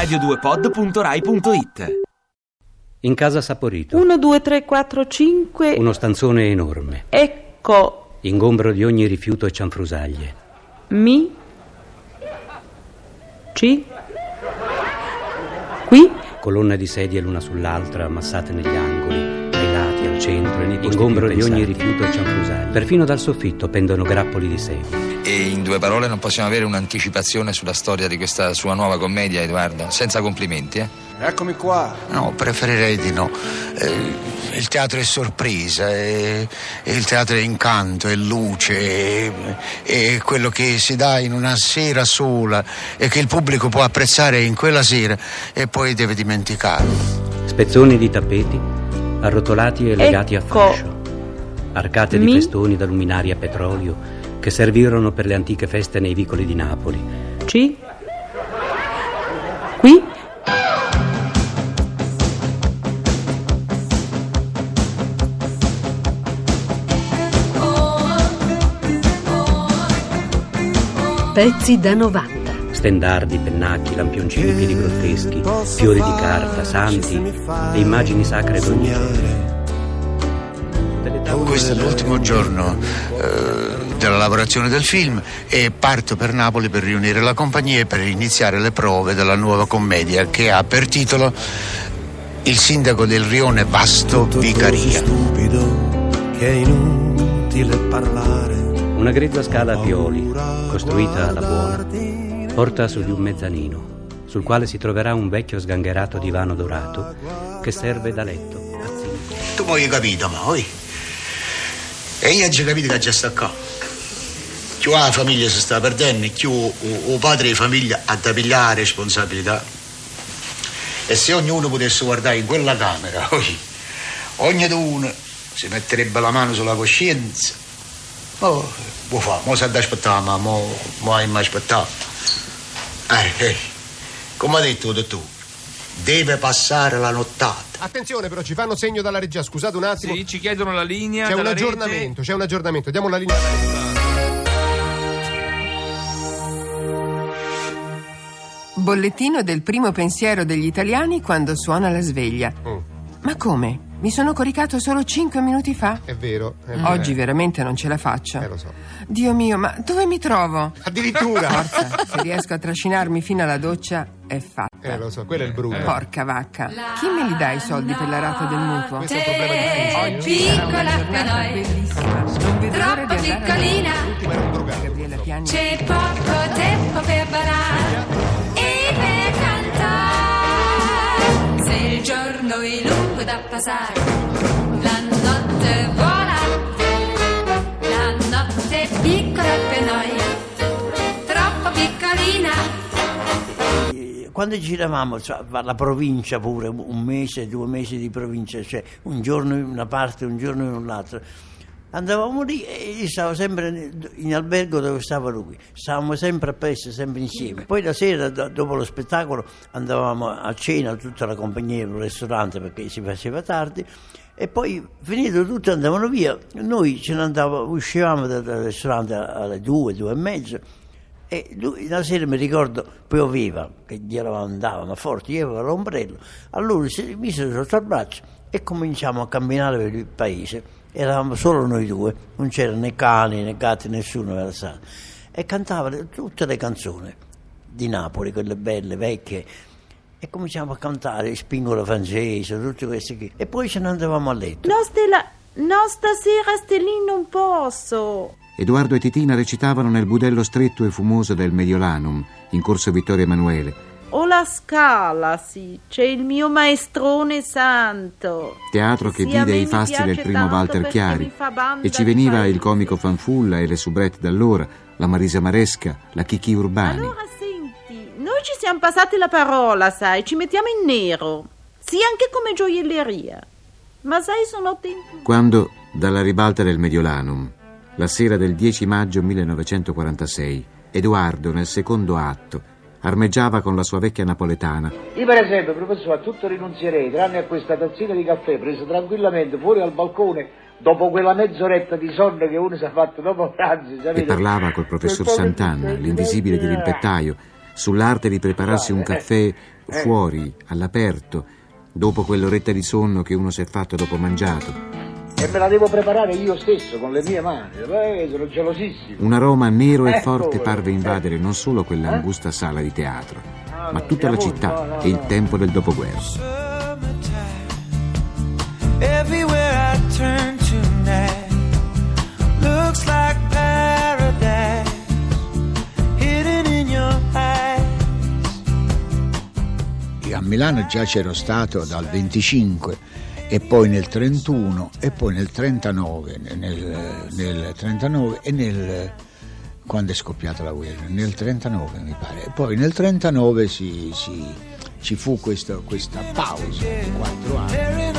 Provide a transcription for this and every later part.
radio2pod.rai.it In casa Saporito. 1, 2, 3, 4, 5. Uno stanzone enorme. Ecco, Ingombro di ogni rifiuto e cianfrusaglie. mi. Ci. Qui. Colonne di sedie l'una sull'altra, ammassate negli angoli, ai lati, al centro e nei posti Ingombro di ogni rifiuto e cianfrusaglie. Perfino dal soffitto pendono grappoli di sedie. E in due parole non possiamo avere un'anticipazione sulla storia di questa sua nuova commedia, Edoardo? Senza complimenti, eh? Eccomi qua. No, preferirei di no. Eh, il teatro è sorpresa, è, è il teatro è incanto, è luce, è, è quello che si dà in una sera sola e che il pubblico può apprezzare in quella sera e poi deve dimenticare. Spezzoni di tappeti, arrotolati e legati Ecco. a fascio. Arcate di Mi- festoni da luminari a petrolio che servirono per le antiche feste nei vicoli di Napoli. Ci. Qui. Pezzi da 90. Stendardi, pennacchi, lampioncini piedi grotteschi, fiori di carta, santi e immagini sacre d'ogni genere. Questo è l'ultimo giorno eh, della lavorazione del film e parto per Napoli per riunire la compagnia e per iniziare le prove della nuova commedia che ha per titolo Il sindaco del rione Vasto Vicaria. stupido che è inutile parlare. Una grezza scala a pioli, costruita alla buona, porta su di un mezzanino, sul quale si troverà un vecchio sgangherato divano dorato che serve da letto. Tu mi hai capito, ma oi? E io ho già capito che già sta qua. Più la famiglia si sta perdendo, più il padre di famiglia ha da pigliare responsabilità. E se ognuno potesse guardare in quella camera, ognuno si metterebbe la mano sulla coscienza. Oh, può fare, mo sa da aspettare, ma mo, mo hai mai aspettato. Eh, eh, come ha detto il dottore, deve passare la nottata. Attenzione però, ci fanno segno dalla regia, scusate un attimo. Sì, ci chiedono la linea. C'è un dalla rete. aggiornamento, c'è un aggiornamento, diamo la linea. Bollettino del primo pensiero degli italiani quando suona la sveglia. Mm, Ma come? Mi sono coricato solo 5 minuti fa? è vero. è vero. Oggi veramente non ce la faccio. Eh, lo so. Dio mio, ma dove mi trovo? Addirittura. Forza, se riesco a trascinarmi fino alla doccia, è fatta. Eh, lo so, quello è il brutto. Porca vacca. Chi me li dà i soldi per la rata del mutuo? Questo è un problema difficile. Oggi sarà una giornata bellissima. Non vedo a piccolina. Gabriella Piani. C'è poco tempo per ballare passare, la notte vola. La notte piccola per noi, troppo piccolina. Quando giravamo cioè, la provincia pure, un mese, due mesi di provincia, cioè un giorno in una parte, un giorno in un'altra, andavamo lì e io stavo sempre in albergo dove stava lui, stavamo sempre appresso, sempre insieme. Poi la sera, do- dopo lo spettacolo, andavamo a cena tutta la compagnia in un ristorante perché si faceva tardi. E poi finito tutto andavano via, noi ce ne andavamo, uscivamo dal ristorante alle due, due e mezzo e lui la sera mi ricordo pioveva, che glielo andava, ma forte, io avevo l'ombrello. Allora si mise sotto il braccio e cominciamo a camminare per il paese. Eravamo solo noi due, non c'era né cani né gatti, nessuno nella sala. E cantava tutte le canzoni di Napoli, quelle belle, vecchie. E cominciamo a cantare Spingola francese, tutte queste qui. E poi ce ne andavamo a letto. No, Stella. No, stasera Stellin non posso. Edoardo e Titina recitavano nel budello stretto e fumoso del Mediolanum, in corso Vittorio Emanuele, Ho la scala, sì. C'è il mio maestrone santo. teatro che Sì, vide i fasti del primo Walter Chiari e ci veniva il comico Fanfulla e le soubrette d'allora, la Marisa Maresca, la Chicchi Urbani. Allora senti, noi ci siamo passati la parola, sai, ci mettiamo in nero. Sì, anche come gioielleria. Ma sai, sono tempi... Quando, dalla ribalta del Mediolanum, la sera del 10 maggio 1946, Edoardo, nel secondo atto, armeggiava con la sua vecchia napoletana Io per esempio, professore, a tutto rinunzierei, tranne a questa tazzina di caffè presa tranquillamente fuori al balcone dopo quella mezz'oretta di sonno che uno si è fatto dopo pranzo. e parlava col professor Sant'Anna, l'invisibile dirimpettaio, sull'arte di prepararsi un caffè fuori, all'aperto, dopo quell'oretta di sonno che uno si è fatto dopo mangiato. E me la devo preparare io stesso, con le mie mani. Eh, sono gelosissimo. Un aroma nero e Ecco, forte eh. parve invadere non solo quell'angusta sala di teatro, Ah, ma tutta la no, città no, no, e il no. tempo del dopoguerra. Everywhere I turn tonight looks like paradise hidden in your eyes. Io a Milano già c'ero stato dal 25 e poi nel 31 e poi nel 39, nel, nel 39 e nel quando è scoppiata la guerra, nel 39 mi pare. E poi nel 39 si, si- ci fu questo- questa pausa di quattro anni.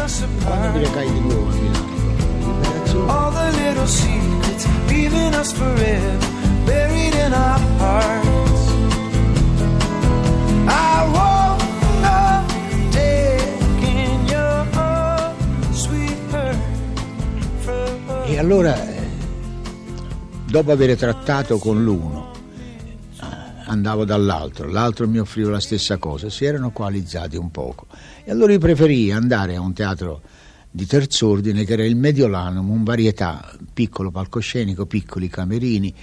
Quando mi recai di nuovo a Milano. All the little secrets leaving us forever buried in our hearts. Allora, dopo aver trattato con l'uno, andavo dall'altro, l'altro mi offriva la stessa cosa, si erano coalizzati un poco. E allora io preferii andare a un teatro di terz'ordine che era il Mediolanum, un varietà, piccolo palcoscenico, piccoli camerini,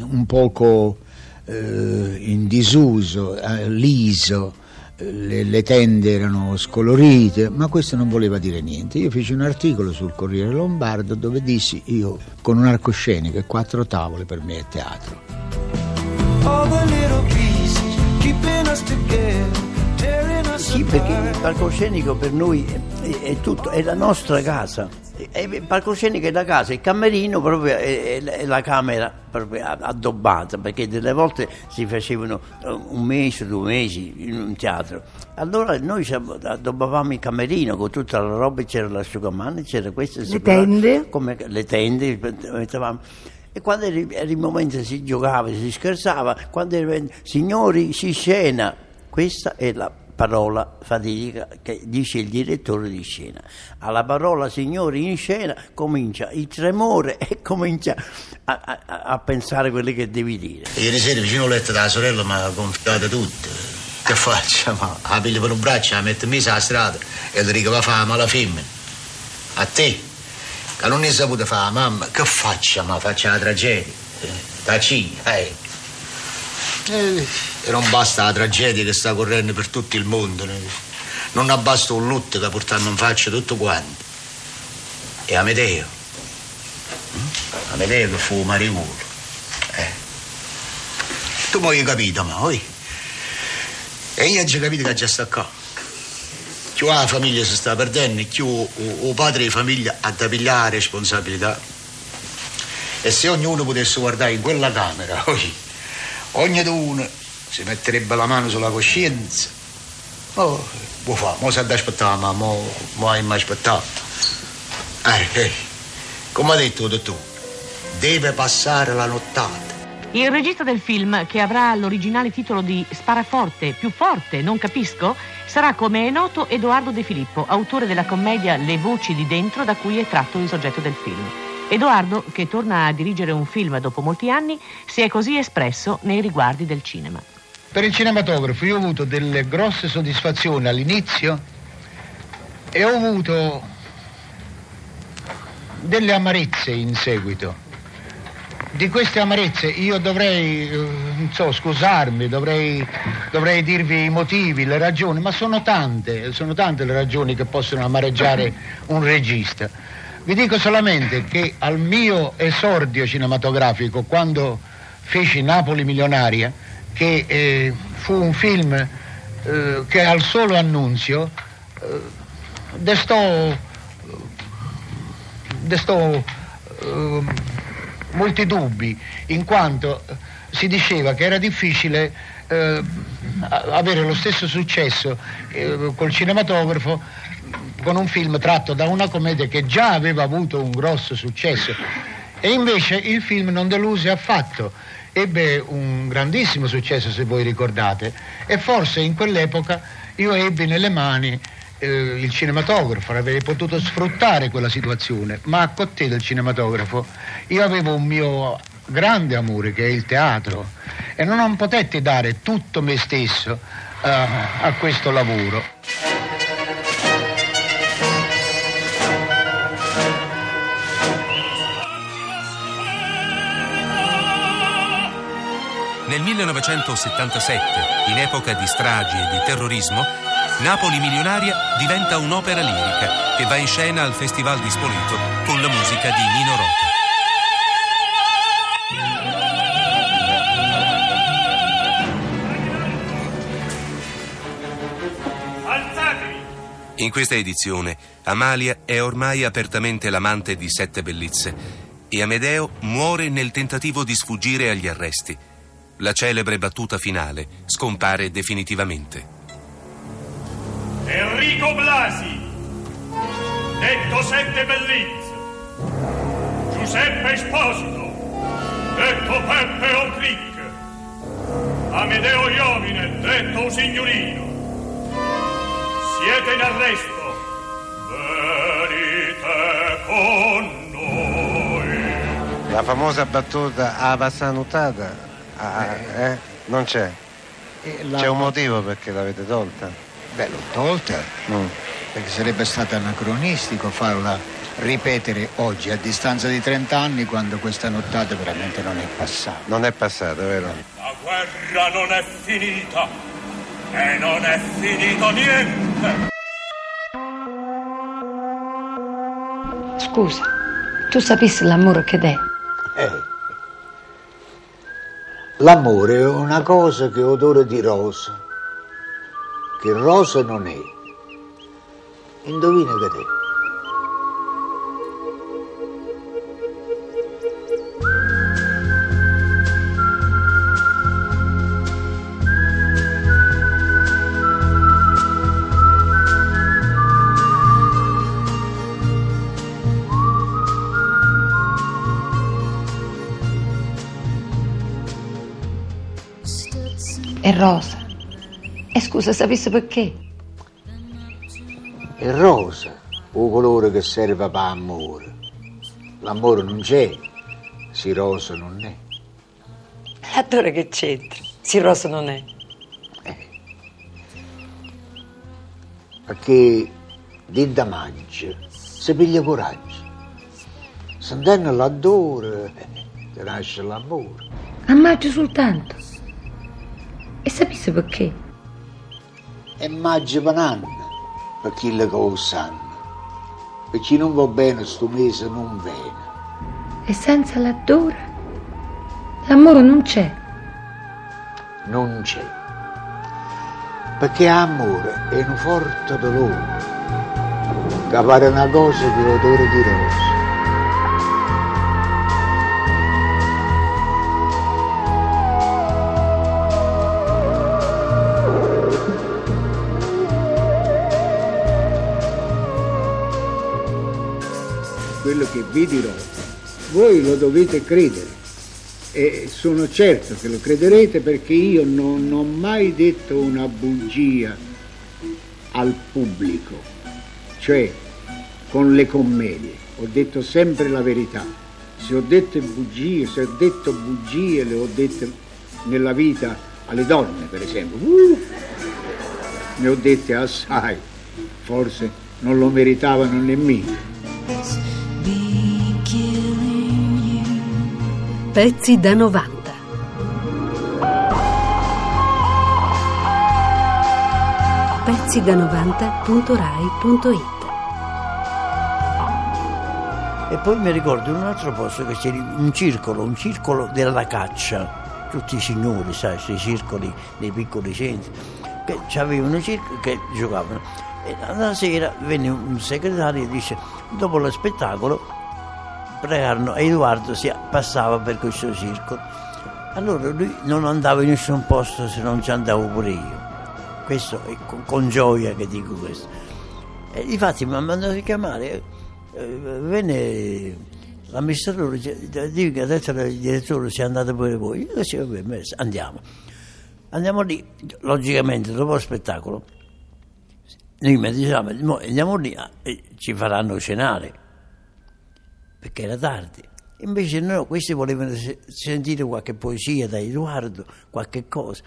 un poco eh, in disuso, eh, liso, le, le tende erano scolorite, ma questo non voleva dire niente. Io feci un articolo sul Corriere Lombardo dove dissi io con un arcoscenico e quattro tavole per me è teatro. Sì, perché il palcoscenico per noi è, è tutto, è la nostra casa. Il palcoscenico è la casa, il camerino proprio è, la camera proprio addobbata, perché delle volte si facevano eh, un mese, due mesi in un teatro. Allora noi addobbavamo il camerino con tutta la roba, c'era l'asciugamano, c'era questo. si- tende? Come, le tende, mettevamo. E quando era, il momento si giocava, si scherzava, quando era signori si scena, questa è la parola fatidica che dice il direttore di scena. Alla parola signori in scena comincia il tremore e comincia a, a- a- pensare quello che devi dire. Ieri sera vicino al letto della sorella mi ha confidato tutto. Che faccio? Ma la piglio per un braccio, la metto in messa alla strada e le dico va a fare male femmina. A te, che non ne saputo fare, mamma, che faccio? Ma faccio la tragedia. C, eh. Eh, E non basta la tragedia che sta correndo per tutto il mondo. Non basta un lutto che portarmi in faccia tutto quanto. E Amedeo. Mm? Amedeo che fu un mariculo. Eh. Tu mi hai capito, ma oi? E io ho già capito che già sta qua. Più la famiglia si sta perdendo, più il padre di famiglia ha da pigliare responsabilità. E se ognuno potesse guardare in quella camera, oi, ognuno si metterebbe la mano sulla coscienza. Oh, può fare, mo sa da aspettare, ma mo, mo hai mai aspettato. Eh, eh, come ha detto dottore, deve passare la nottata. Il regista del film, che avrà l'originale titolo di Sparaforte, più forte, non capisco, sarà, come è noto, Edoardo De Filippo, autore della commedia Le voci di dentro, da cui è tratto il soggetto del film. Edoardo, che torna a dirigere un film dopo molti anni, si è così espresso nei riguardi del cinema. Per il cinematografo io ho avuto delle grosse soddisfazioni all'inizio e ho avuto delle amarezze in seguito. Di queste amarezze io dovrei, eh, non so, scusarmi, dovrei, dovrei dirvi i motivi, le ragioni, ma sono tante, sono tante le ragioni che possono amareggiare un regista. Vi dico solamente che al mio esordio cinematografico, quando feci Napoli Milionaria, che eh, fu un film eh, che al solo annunzio eh, destò, destò eh, molti dubbi, in quanto si diceva che era difficile eh, avere lo stesso successo eh, col cinematografo con un film tratto da una commedia che già aveva avuto un grosso successo. E invece il film non deluse affatto, ebbe un grandissimo successo se voi ricordate e forse in quell'epoca io ebbi nelle mani eh, il cinematografo, avrei potuto sfruttare quella situazione, ma a cottè del cinematografo io avevo un mio grande amore che è il teatro e non potetti dare tutto me stesso eh, a questo lavoro. Nel 1977, in epoca di stragi e di terrorismo, Napoli Milionaria diventa un'opera lirica che va in scena al Festival di Spoleto con la musica di Nino Rota. In questa edizione Amalia è ormai apertamente l'amante di sette bellezze e Amedeo muore nel tentativo di sfuggire agli arresti. La celebre battuta finale scompare definitivamente. Enrico Blasi, detto Sette Bellizze, Giuseppe Esposito, detto Peppe O'Cric, Amedeo Iomine, detto Signorino. Siete in arresto. Venite con noi. La famosa battuta Ava Sanutata, ah, eh, non c'è. la- C'è un motivo perché l'avete tolta? Beh, l'ho tolta, perché sarebbe stato anacronistico farla ripetere oggi, a distanza di 30 anni, quando questa nottata veramente non è passata. Non è passata, vero? La guerra non è finita e non è finito niente. Scusa, tu sapissi l'amore che è? Eh. L'amore è una cosa che odora di rosa, che rosa non è. Indovina che è. Rosa. E scusa, sapessi perché? È rosa, un colore che serve per amore. L'amore non c'è, se rosa non è. L'attore che c'entra? Si rosa non è. Perché di da mangia si piglia coraggio. Sentendo l'adore, ti nasce l'amore. Ammaggio soltanto. E sapessi perché? E mangia banana per chi le sanno. Per chi non va bene sto mese non viene. E senza l'addora? L'amore non c'è. Non c'è. Perché amore è un forte dolore. Che pare una cosa che odore di rosa. Quello che vi dirò, voi lo dovete credere e sono certo che lo crederete perché io non ho mai detto una bugia al pubblico, cioè con le commedie, ho detto sempre la verità. Se ho detto bugie, se ho detto bugie, le ho dette nella vita alle donne, per esempio. Uh, ne ho dette assai, forse non lo meritavano nemmeno. Pezzi da 90. Pezzi da 90.rai.it E poi mi ricordo in un altro posto che c'era un circolo, un circolo della caccia, tutti i signori, sai, questi circoli dei piccoli centri, che avevano un circolo che giocavano. E una sera venne un segretario e dice, dopo lo spettacolo, pregarono Edoardo si passava per questo circolo. Allora lui non andava in nessun posto se non ci andavo pure io. Questo è con, con gioia che dico questo. E infatti mi ha mandato a chiamare, eh, venne l'amministratore, dice che adesso il direttore sia andato pure voi. Io dicevo, vabbè, messo, andiamo. Andiamo lì, logicamente dopo lo spettacolo, noi mi diciamo, "Mo andiamo lì e ci faranno cenare perché era tardi. Invece no, questi volevano se- sentire qualche poesia da Edoardo, qualche cosa.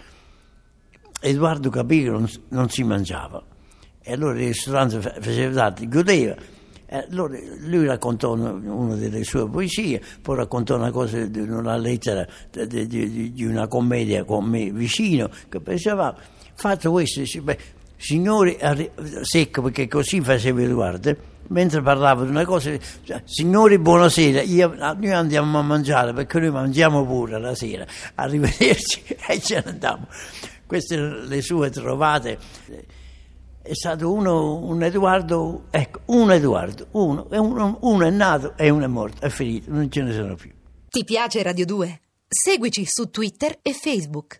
Edoardo capì che non, non si mangiava e allora il ristorante fa- faceva tardi, chiudeva. Allora lui raccontò una, delle sue poesie, poi raccontò una cosa di una lettera di- di- di una commedia con me vicino, che pensava, fatto questo, dice, beh, signori, secco perché così faceva Edoardo, mentre parlava di una cosa, cioè, signori buonasera, io- noi andiamo a mangiare perché noi mangiamo pure la sera, arrivederci e ce ne andiamo. Queste le sue trovate. È stato uno, un Edoardo, ecco, un Edoardo, uno, uno, uno è nato e uno è morto, è finito, non ce ne sono più. Ti piace Radio 2? Seguici su Twitter e Facebook.